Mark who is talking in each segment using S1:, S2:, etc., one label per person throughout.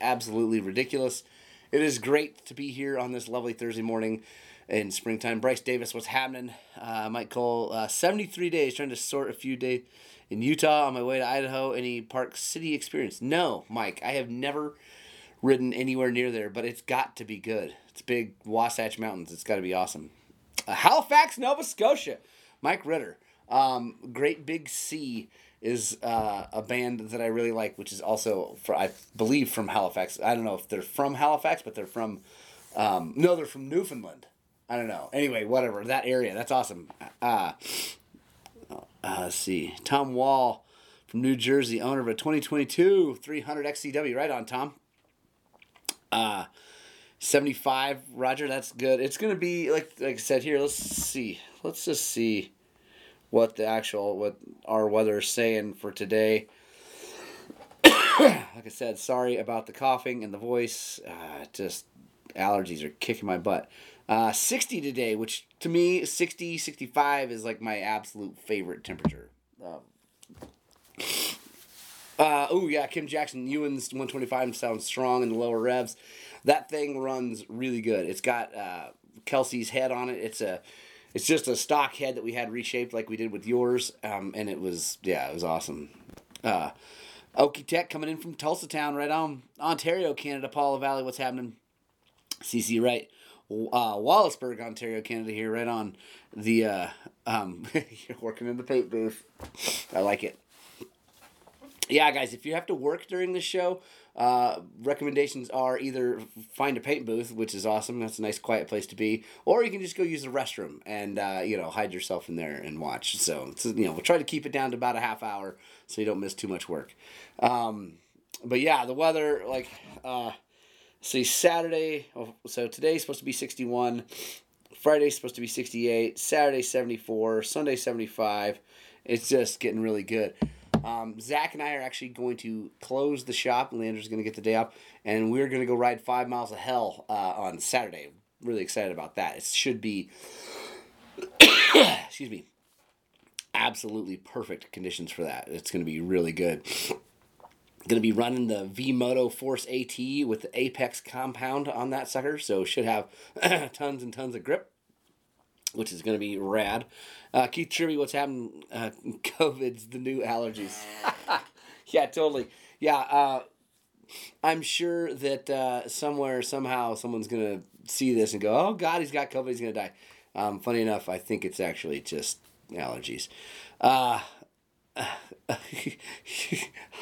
S1: absolutely ridiculous. It is great to be here on this lovely Thursday morning in springtime. Bryce Davis, what's happening? Uh, Mike Cole, uh, 73 days trying to sort a few days in Utah on my way to Idaho. Any Park City experience? No, Mike. I have never ridden anywhere near there, but it's got to be good. It's big Wasatch Mountains. It's got to be awesome. Uh, Halifax, Nova Scotia. Mike Ritter. Um, Great Big Sea is uh, a band that I really like, which is also for I believe from Halifax. I don't know if they're from Halifax, but they're from um, no, they're from Newfoundland. I don't know. Anyway, whatever that area. That's awesome. Uh, uh, let's see, Tom Wall from New Jersey, owner of a 2022 300 XCW. Right on, Tom. Uh, 75, Roger. That's good. It's gonna be like like I said here. Let's see. Let's just see what the actual what our weather is saying for today. like I said, sorry about the coughing and the voice. Uh, just allergies are kicking my butt. Uh, 60 today, which to me, 60, 65 is like my absolute favorite temperature. Um, uh, oh, yeah, Kim Jackson, Ewan's 125 sounds strong in the lower revs. That thing runs really good. It's got uh, Kelsey's head on it. It's a it's just a stock head that we had reshaped like we did with yours, um, and it was yeah, it was awesome. Uh, Okie Tech coming in from Tulsa Town, right on Ontario, Canada, Paula Valley. What's happening? CC right, uh, Wallaceburg, Ontario, Canada. Here, right on the uh, um, you're working in the paint booth. I like it. Yeah, guys, if you have to work during the show, uh, recommendations are either find a paint booth, which is awesome. That's a nice, quiet place to be, or you can just go use the restroom and uh, you know hide yourself in there and watch. So, you know we'll try to keep it down to about a half hour so you don't miss too much work. Um, but yeah, the weather like uh, see Saturday. Oh, so today's supposed to be sixty one. Friday's supposed to be sixty eight. Saturday seventy four. Sunday seventy five. It's just getting really good. Um, Zach and I are actually going to close the shop. Leander's going to get the day off, and we're going to go ride five miles of hell uh, on Saturday. Really excited about that. It should be, excuse me, absolutely perfect conditions for that. It's going to be really good. Going to be running the V Moto Force AT with the Apex compound on that sucker, so should have tons and tons of grip which is going to be rad. Uh, Keith Tribby, what's happening? Uh, COVID's the new allergies. yeah, totally. Yeah, uh, I'm sure that uh, somewhere, somehow, someone's going to see this and go, oh, God, he's got COVID, he's going to die. Um, funny enough, I think it's actually just allergies. Uh,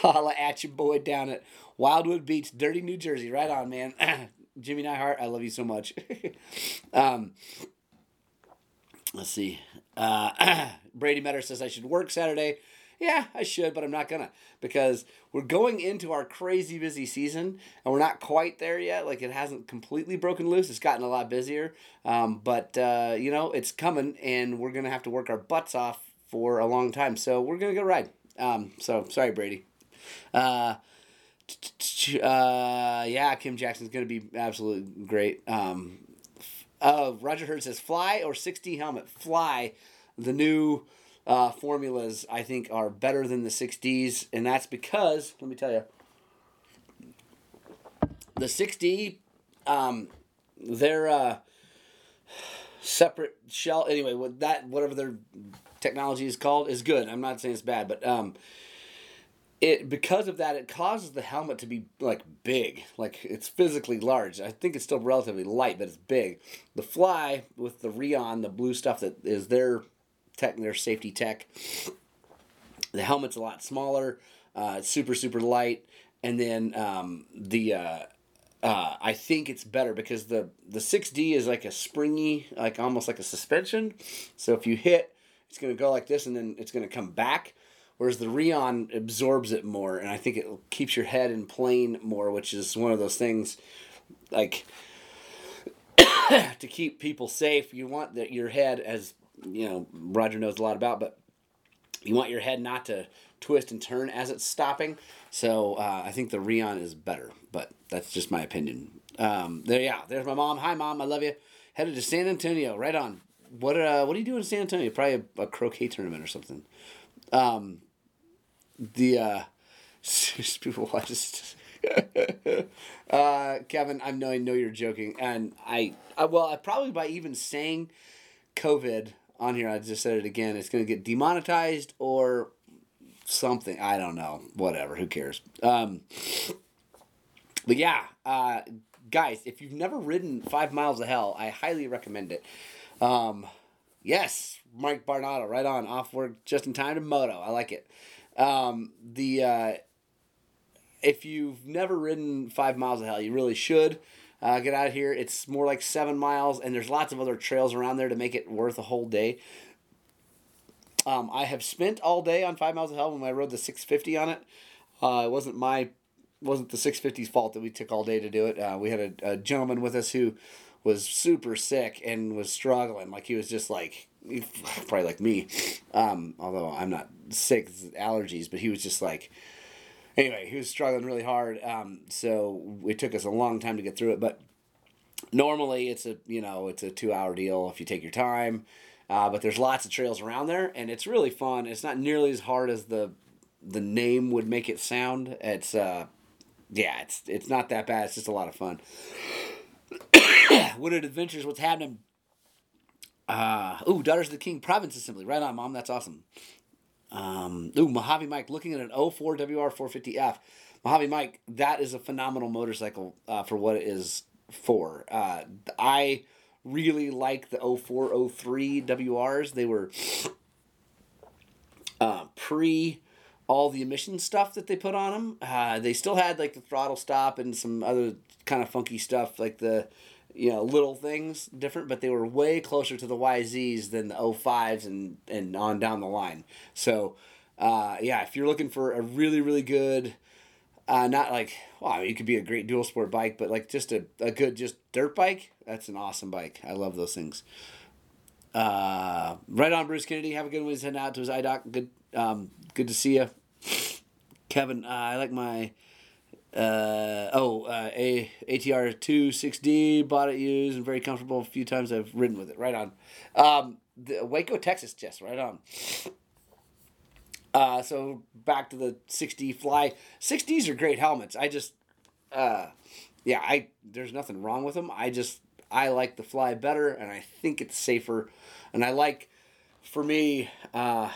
S1: holla at your boy down at Wildwood Beach, Dirty New Jersey. Right on, man. Jimmy Nyhart, I love you so much. um, let's see. Uh, Brady Metter says I should work Saturday. Yeah, I should, but I'm not gonna because we're going into our crazy busy season and we're not quite there yet. Like it hasn't completely broken loose. It's gotten a lot busier, um, but uh, you know it's coming, and we're gonna have to work our butts off for a long time. So we're gonna go ride. Um, so sorry, Brady. Uh, uh, yeah, Kim Jackson's gonna be absolutely great. Um, uh, Roger Hurd says fly or 6D helmet. Fly. The new uh, formulas, I think, are better than the 6Ds. And that's because, let me tell you, the 6D, um, they're uh, separate shell. Anyway, what that whatever their technology is called is good. I'm not saying it's bad, but um, it because of that it causes the helmet to be like big. Like it's physically large. I think it's still relatively light but it's big. The fly with the Rheon the blue stuff that is their tech their safety tech the helmet's a lot smaller uh, super super light. And then um, the uh, uh, I think it's better because the the 6D is like a springy like almost like a suspension. So if you hit it's going to go like this and then it's going to come back whereas the Rheon absorbs it more, and I think it keeps your head in plane more, which is one of those things like to keep people safe. You want that your head, as you know, Roger knows a lot about, but you want your head not to twist and turn as it's stopping. So uh, I think the Rheon is better, but that's just my opinion. Um, there, yeah, there's my mom. Hi, mom. I love you. Headed to San Antonio. Right on. What uh, what are you doing in San Antonio? Probably a, a croquet tournament or something. Um, the uh, people watch just Kevin, I know I know you're joking, and I, I well, I probably by even saying COVID on here, I just said it again. It's to get demonetized or something. I don't know. Whatever. Who cares? Um, but yeah, uh, guys, if you've never ridden Five Miles of Hell, I highly recommend it. Um, yes, Mike Barnato, right on, off work just in time to moto. I like it. Um, the uh, if you've never ridden Five Miles of Hell, you really should. Uh, get out of here. It's more like seven miles, and there's lots of other trails around there to make it worth a whole day. Um, I have spent all day on Five Miles of Hell when I rode the 650 on it. Uh, it wasn't my wasn't the 650's fault that we took all day to do it. Uh, we had a, a gentleman with us who was super sick and was struggling. Like he was just like probably like me, um, although I'm not sick, allergies. But he was just like anyway, he was struggling really hard. Um, so it took us a long time to get through it. But normally it's a you know it's a two hour deal if you take your time. Uh, but there's lots of trails around there, and it's really fun. It's not nearly as hard as the the name would make it sound. It's uh, yeah, it's it's not that bad. It's just a lot of fun. Wooded Adventures, what's happening? Uh, ooh, Daughters of the King Province Assembly. Right on, Mom. That's awesome. Um, ooh, Mojave Mike looking at an 04 WR450F. Mojave Mike, that is a phenomenal motorcycle uh, for what it is for. Uh, I really like the 04 03 WRs. They were uh, pre all the emission stuff that they put on them. Uh, they still had like the throttle stop and some other kind of funky stuff like the you know little things different, but they were way closer to the YZs than the 05s and and on down the line. So uh, yeah, if you're looking for a really really good. Uh, not like well, I mean, it could be a great dual sport bike, but like just a, a good just dirt bike. That's an awesome bike. I love those things. Uh, right on, Bruce Kennedy. Have a good one. He's heading out to his IDOC. Good, um, good to see you, Kevin. Uh, I like my uh, oh, uh, a ATR two six D bought it used and very comfortable. A few times I've ridden with it. Right on. Um, the Waco, Texas, just right on. Uh, so back to the 6D Fly. 6Ds are great helmets. I just, uh, yeah, I there's nothing wrong with them. I just I like the Fly better, and I think it's safer, and I like, for me, uh,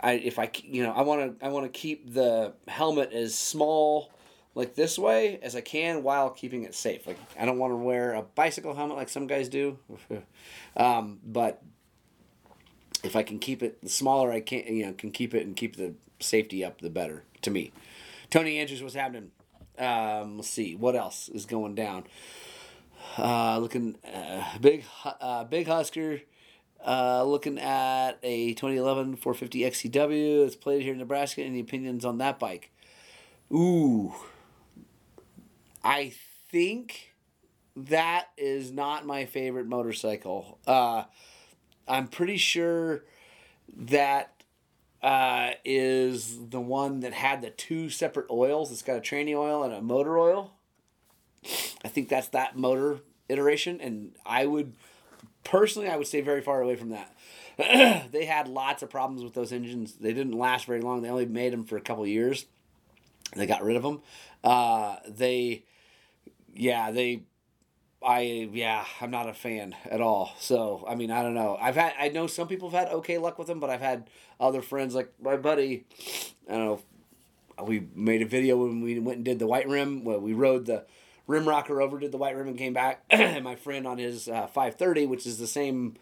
S1: I if I you know I want to I want to keep the helmet as small like this way as I can while keeping it safe. Like I don't want to wear a bicycle helmet like some guys do, um, but if I can keep it the smaller I can you know can keep it and keep the safety up, the better to me. Tony Andrews, what's happening? Um, let's see what else is going down. Uh, looking uh, big uh, big Husker. Uh, looking at a 2011 450 XCW that's played here in Nebraska. Any opinions on that bike? Ooh, I think that is not my favorite motorcycle. Uh, I'm pretty sure that uh, is the one that had the two separate oils. It's got a tranny oil and a motor oil. I think that's that motor iteration, and I would personally, I would stay very far away from that. they had lots of problems with those engines. They didn't last very long. They only made them for a couple years. They got rid of them. Uh, they, yeah, they, I, yeah, I'm not a fan at all. So, I mean, I don't know. I've had, I know some people have had okay luck with them, but I've had other friends, like my buddy, I don't know, we made a video when we went and did the white rim. Well, we rode the rim rocker over, did the white rim, and came back. and my friend on his uh, 530, which is the same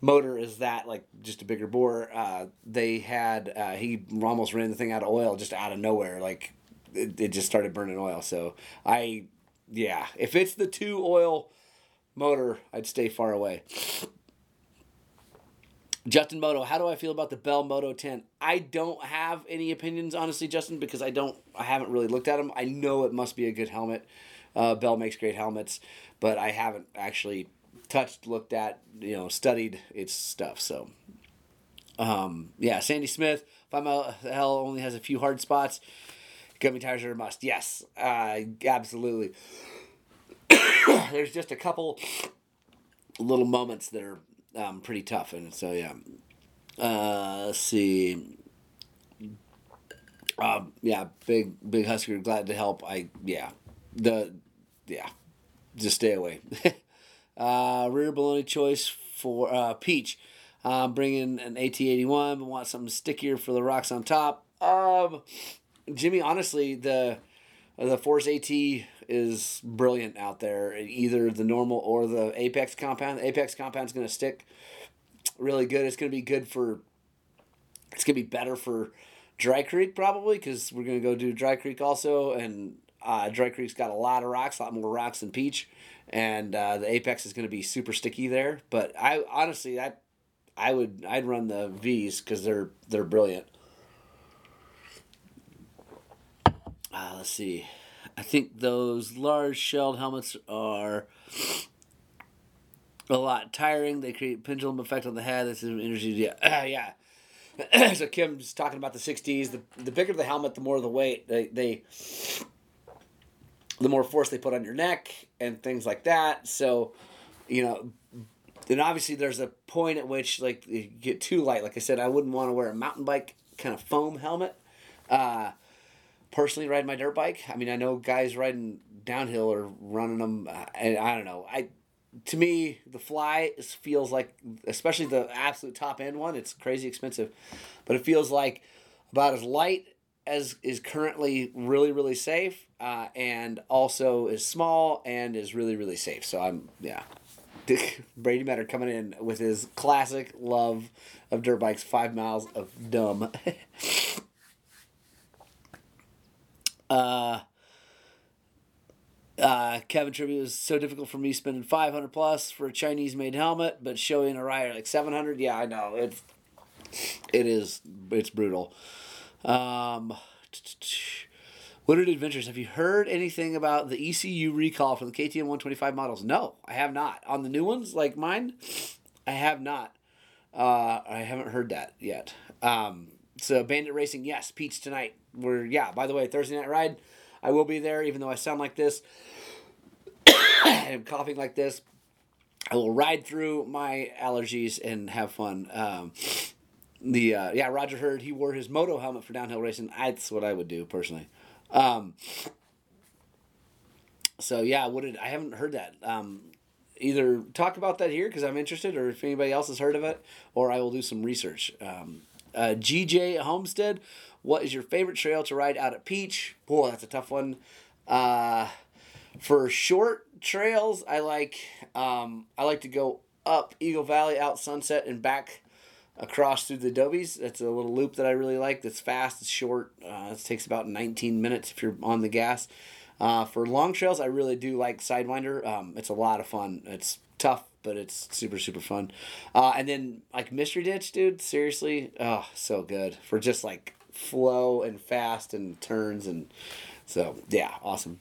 S1: motor as that, like just a bigger bore. Uh, they had uh, he almost ran the thing out of oil just out of nowhere. Like it, it just started burning oil. So I, yeah, if it's the two oil motor, I'd stay far away. Justin Moto, how do I feel about the Bell Moto 10? I don't have any opinions, honestly, Justin, because I don't, I haven't really looked at them. I know it must be a good helmet. Uh, Bell makes great helmets, but I haven't actually touched, looked at, you know, studied its stuff. So, um, yeah, Sandy Smith, Five Mile Hell only has a few hard spots. Gummy tires are a must. Yes, uh, absolutely. There's just a couple little moments that are um, pretty tough, and so yeah. Uh, let's see. Um, yeah, big big Husker, glad to help. I yeah, the yeah, just stay away. uh, rear baloney choice for uh, Peach. Um, bringing an AT81, but want something stickier for the rocks on top. Um, Jimmy, honestly, the the Force AT is brilliant out there. Either the normal or the Apex compound. The Apex compound is going to stick really good. It's going to be good for. It's going to be better for Dry Creek probably because we're going to go do Dry Creek also, and uh, Dry Creek's got a lot of rocks, a lot more rocks than Peach, and uh, the Apex is going to be super sticky there. But I honestly, I I would I'd run the V's because they're they're brilliant. Uh, let's see. I think those large shelled helmets are a lot tiring. They create pendulum effect on the head. This is energy. Yeah, uh, yeah. so Kim's talking about the '60s. The the bigger the helmet, the more the weight. They they the more force they put on your neck and things like that. So, you know, then obviously there's a point at which like you get too light. Like I said, I wouldn't want to wear a mountain bike kind of foam helmet. Uh, personally, riding my dirt bike. I mean, I know guys riding downhill or running them, uh, and I don't know. I to me the fly feels like, especially the absolute top end one. It's crazy expensive, but it feels like about as light as is currently really really safe, uh, and also is small and is really really safe. So I'm yeah. Brady Matter coming in with his classic love of dirt bikes, five miles of dumb. uh, uh, Kevin Tribute was so difficult for me spending 500 plus for a Chinese made helmet, but showing a rider like 700. Yeah, I know. It's, it is, it's brutal. Um, Wooded Adventures, have you heard anything about the ECU recall for the KTM 125 models? No, I have not. On the new ones, like mine, I have not. Uh, I haven't heard that yet. Um, so Bandit Racing, yes, Peach tonight. We're yeah. By the way, Thursday night ride, I will be there. Even though I sound like this, I'm coughing like this. I will ride through my allergies and have fun. Um, the uh, yeah, Roger Hurd he wore his moto helmet for downhill racing. That's what I would do personally. Um, so yeah, what did I haven't heard that. Um, either talk about that here because I'm interested, or if anybody else has heard of it, or I will do some research. Um, uh, GJ Homestead, what is your favorite trail to ride out at Peach? Boy, that's a tough one. Uh, for short trails, I like um, I like to go up Eagle Valley, out Sunset, and back across through the Dobbies. That's a little loop that I really like. That's fast. It's short. Uh, it takes about 19 minutes if you're on the gas. Uh, for long trails, I really do like Sidewinder. Um, it's a lot of fun. It's tough, but it's super super fun. Uh, and then like Mystery Ditch, dude. Seriously, oh, so good for just like flow and fast and turns and so yeah, awesome.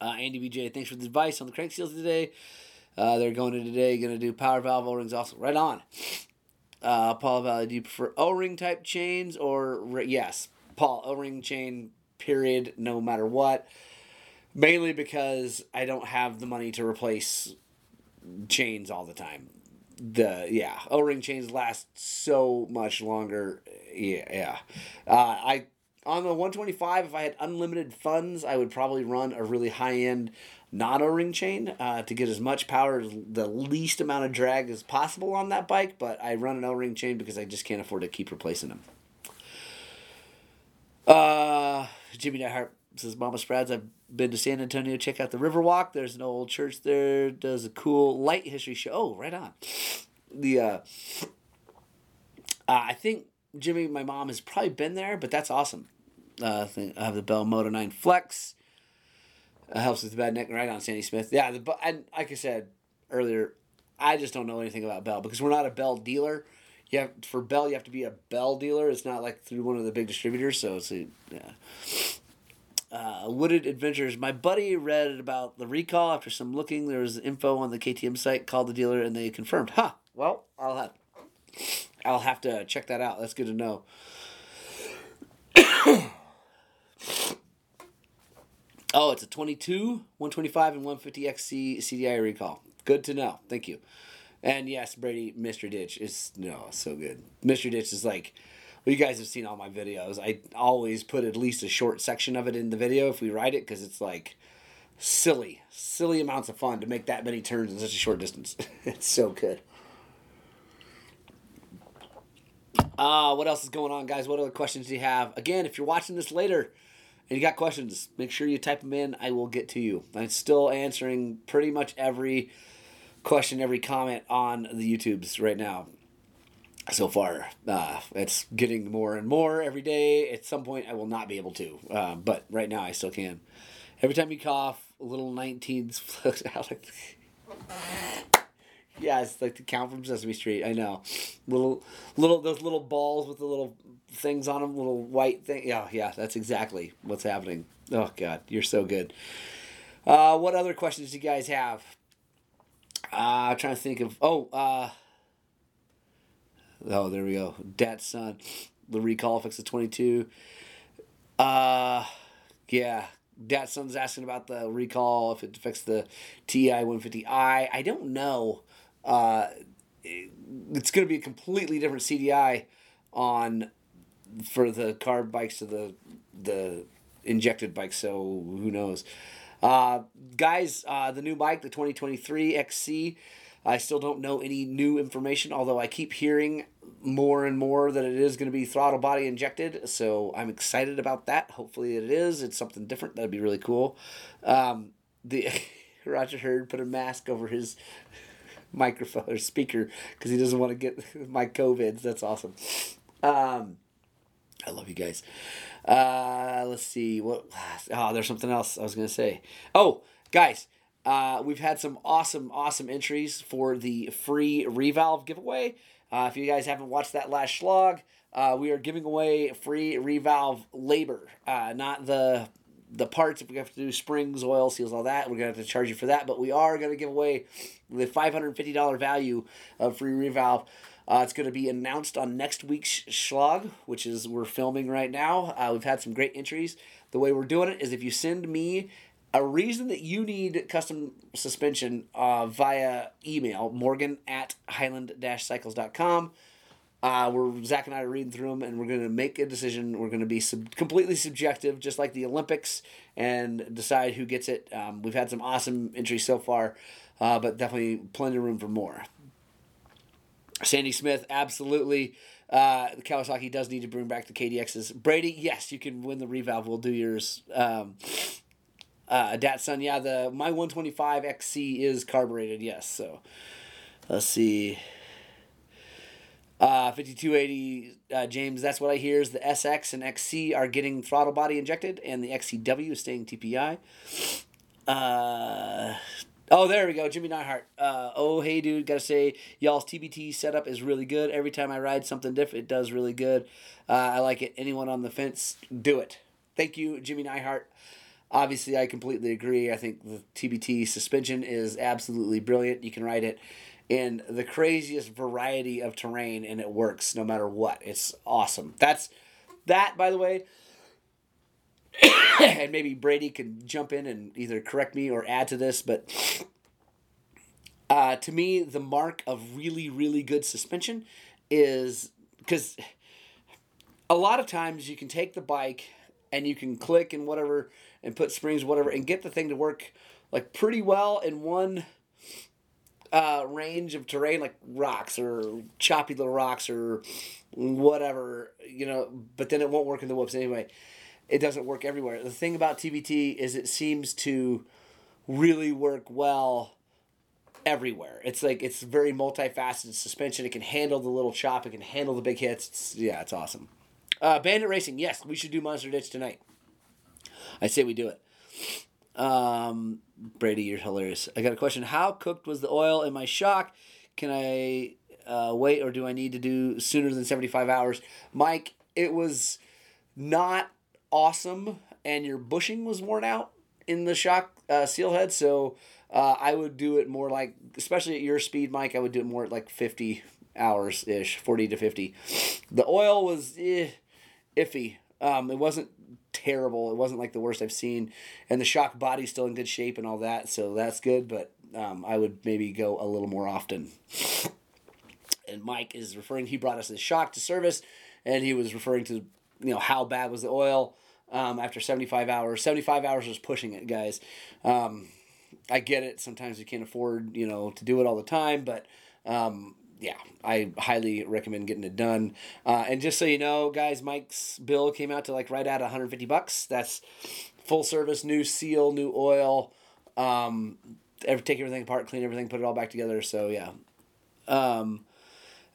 S1: Uh, Andy BJ, thanks for the advice on the crank seals today. Uh, they're going to today, going to do power valve O rings also. Right on. Uh, Paul Valley, do you prefer O ring type chains or yes, Paul O ring chain? Period. No matter what. Mainly because I don't have the money to replace chains all the time. The yeah, O ring chains last so much longer. Yeah, yeah. Uh, I on the 125, if I had unlimited funds, I would probably run a really high end non O ring chain uh, to get as much power, the least amount of drag as possible on that bike. But I run an O ring chain because I just can't afford to keep replacing them. Uh, Jimmy Nightheart says, Mama Sprads, I've been to San Antonio. Check out the Riverwalk. There's an old church there. Does a cool light history show. Oh, right on. The uh, uh, I think Jimmy, my mom has probably been there, but that's awesome. Uh, I have the Bell Moto 9 Flex. Uh, helps with the bad neck right on Sandy Smith. Yeah, the and like I said earlier, I just don't know anything about Bell because we're not a Bell dealer. You have for Bell, you have to be a Bell dealer. It's not like through one of the big distributors. So it's a, yeah. Uh, Wooded Adventures. My buddy read about the recall after some looking. There was info on the KTM site. Called the dealer and they confirmed. Huh. Well, I'll have I'll have to check that out. That's good to know. Oh, it's a 22, 125, and 150XC CDI recall. Good to know. Thank you. And yes, Brady, Mystery Ditch is no so good. Mystery Ditch is like, well, you guys have seen all my videos. I always put at least a short section of it in the video if we write it because it's like silly, silly amounts of fun to make that many turns in such a short distance. it's so good. Uh, what else is going on, guys? What other questions do you have? Again, if you're watching this later and you got questions, make sure you type them in. I will get to you. I'm still answering pretty much every question, every comment on the YouTubes right now. So far, uh, it's getting more and more every day. At some point, I will not be able to, uh, but right now, I still can. Every time you cough, little 19s float out. yeah, it's like the count from Sesame Street. I know, little, little those little balls with the little things on them, little white thing. Yeah, yeah, that's exactly what's happening. Oh God, you're so good. Uh, what other questions do you guys have? Uh, I'm trying to think of. Oh, uh, oh, there we go. Dad's son, the recall fix the 22. Uh, yeah, Dad's son's asking about the recall if it affects the TI 150i. I don't know. Uh, it's going to be a completely different CDI on for the carb bikes to the the injected bikes. So who knows? Uh, guys, uh, the new bike, the 2023 XC. I still don't know any new information, although I keep hearing more and more that it is going to be throttle body injected. So I'm excited about that. Hopefully it is. It's something different. That'd be really cool. Um, the Roger Hurd put a mask over his microphone or speaker because he doesn't want to get my COVIDs. That's awesome. Um, I love you guys. Uh, let's see what. Oh, there's something else I was gonna say. Oh, guys, uh, we've had some awesome, awesome entries for the free revalve giveaway. Uh, if you guys haven't watched that last slog, uh, we are giving away free revalve labor, uh, not the the parts. If we have to do springs, oil seals, all that, we're gonna have to charge you for that. But we are gonna give away the five hundred fifty dollar value of free revalve. Uh, it's going to be announced on next week's Schlog, which is we're filming right now. Uh, we've had some great entries. The way we're doing it is if you send me a reason that you need custom suspension uh, via email, morgan at highland-cycles.com. Uh, we're Zach and I are reading through them, and we're going to make a decision. We're going to be sub- completely subjective, just like the Olympics, and decide who gets it. Um, we've had some awesome entries so far, uh, but definitely plenty of room for more. Sandy Smith, absolutely. Uh, Kawasaki does need to bring back the KDXs. Brady, yes, you can win the revalve. We'll do yours. Um, uh, Datsun, yeah, the my 125 XC is carbureted, yes. So let's see. Uh, 5280 uh, James, that's what I hear is the SX and XC are getting throttle body injected and the XCW is staying TPI. Uh, Oh, there we go, Jimmy Neihart. Uh, oh, hey, dude, gotta say, y'all's TBT setup is really good. Every time I ride something different, it does really good. Uh, I like it. Anyone on the fence, do it. Thank you, Jimmy Neihart. Obviously, I completely agree. I think the TBT suspension is absolutely brilliant. You can ride it in the craziest variety of terrain, and it works no matter what. It's awesome. That's that, by the way. and maybe Brady can jump in and either correct me or add to this, but uh, to me, the mark of really, really good suspension is because a lot of times you can take the bike and you can click and whatever and put springs, whatever, and get the thing to work like pretty well in one uh, range of terrain, like rocks or choppy little rocks or whatever, you know, but then it won't work in the whoops anyway it doesn't work everywhere. The thing about TBT is it seems to really work well everywhere. It's like it's very multifaceted suspension. It can handle the little chop. It can handle the big hits. It's, yeah, it's awesome. Uh, Bandit Racing. Yes, we should do Monster Ditch tonight. I say we do it. Um, Brady, you're hilarious. I got a question. How cooked was the oil in my shock? Can I uh, wait or do I need to do sooner than 75 hours? Mike, it was not awesome and your bushing was worn out in the shock uh, seal head, so uh, I would do it more like, especially at your speed, Mike, I would do it more at like 50 hours ish, 40 to 50. The oil was eh, iffy. Um, it wasn't terrible. It wasn't like the worst I've seen. And the shock body's still in good shape and all that, so that's good, but um, I would maybe go a little more often. And Mike is referring, he brought us his shock to service, and he was referring to, you know, how bad was the oil. um, after 75 hours. 75 hours is pushing it, guys. Um, I get it. Sometimes you can't afford, you know, to do it all the time, but um, yeah, I highly recommend getting it done. Uh, and just so you know, guys, Mike's bill came out to like right at 150 bucks. That's full service, new seal, new oil. Um, ever take everything apart, clean everything, put it all back together. So yeah. Um,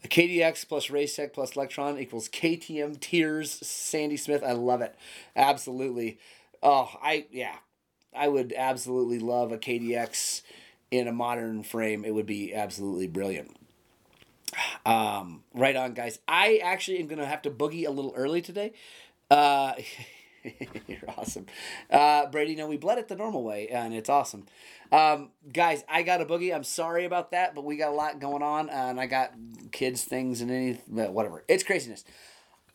S1: KDX plus Racetech plus Electron equals KTM Tears Sandy Smith. I love it. Absolutely. Oh, I yeah. I would absolutely love a KDX in a modern frame. It would be absolutely brilliant. Um, right on, guys. I actually am gonna have to boogie a little early today. Uh, you're awesome, uh, Brady. No, we bled it the normal way, and it's awesome. Um, guys, I got a boogie. I'm sorry about that, but we got a lot going on, and I got kids things and any whatever. It's craziness.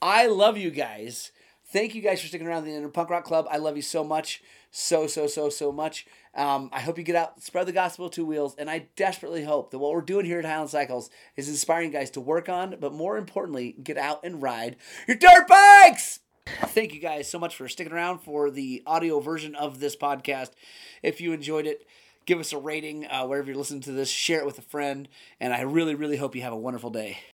S1: I love you guys. Thank you guys for sticking around the Inner Punk Rock Club. I love you so much, so so so so much. Um, I hope you get out, spread the gospel two wheels, and I desperately hope that what we're doing here at Highland Cycles is inspiring guys to work on, but more importantly, get out and ride your dirt bikes. Thank you guys so much for sticking around for the audio version of this podcast. If you enjoyed it, give us a rating uh, wherever you're listening to this, share it with a friend, and I really, really hope you have a wonderful day.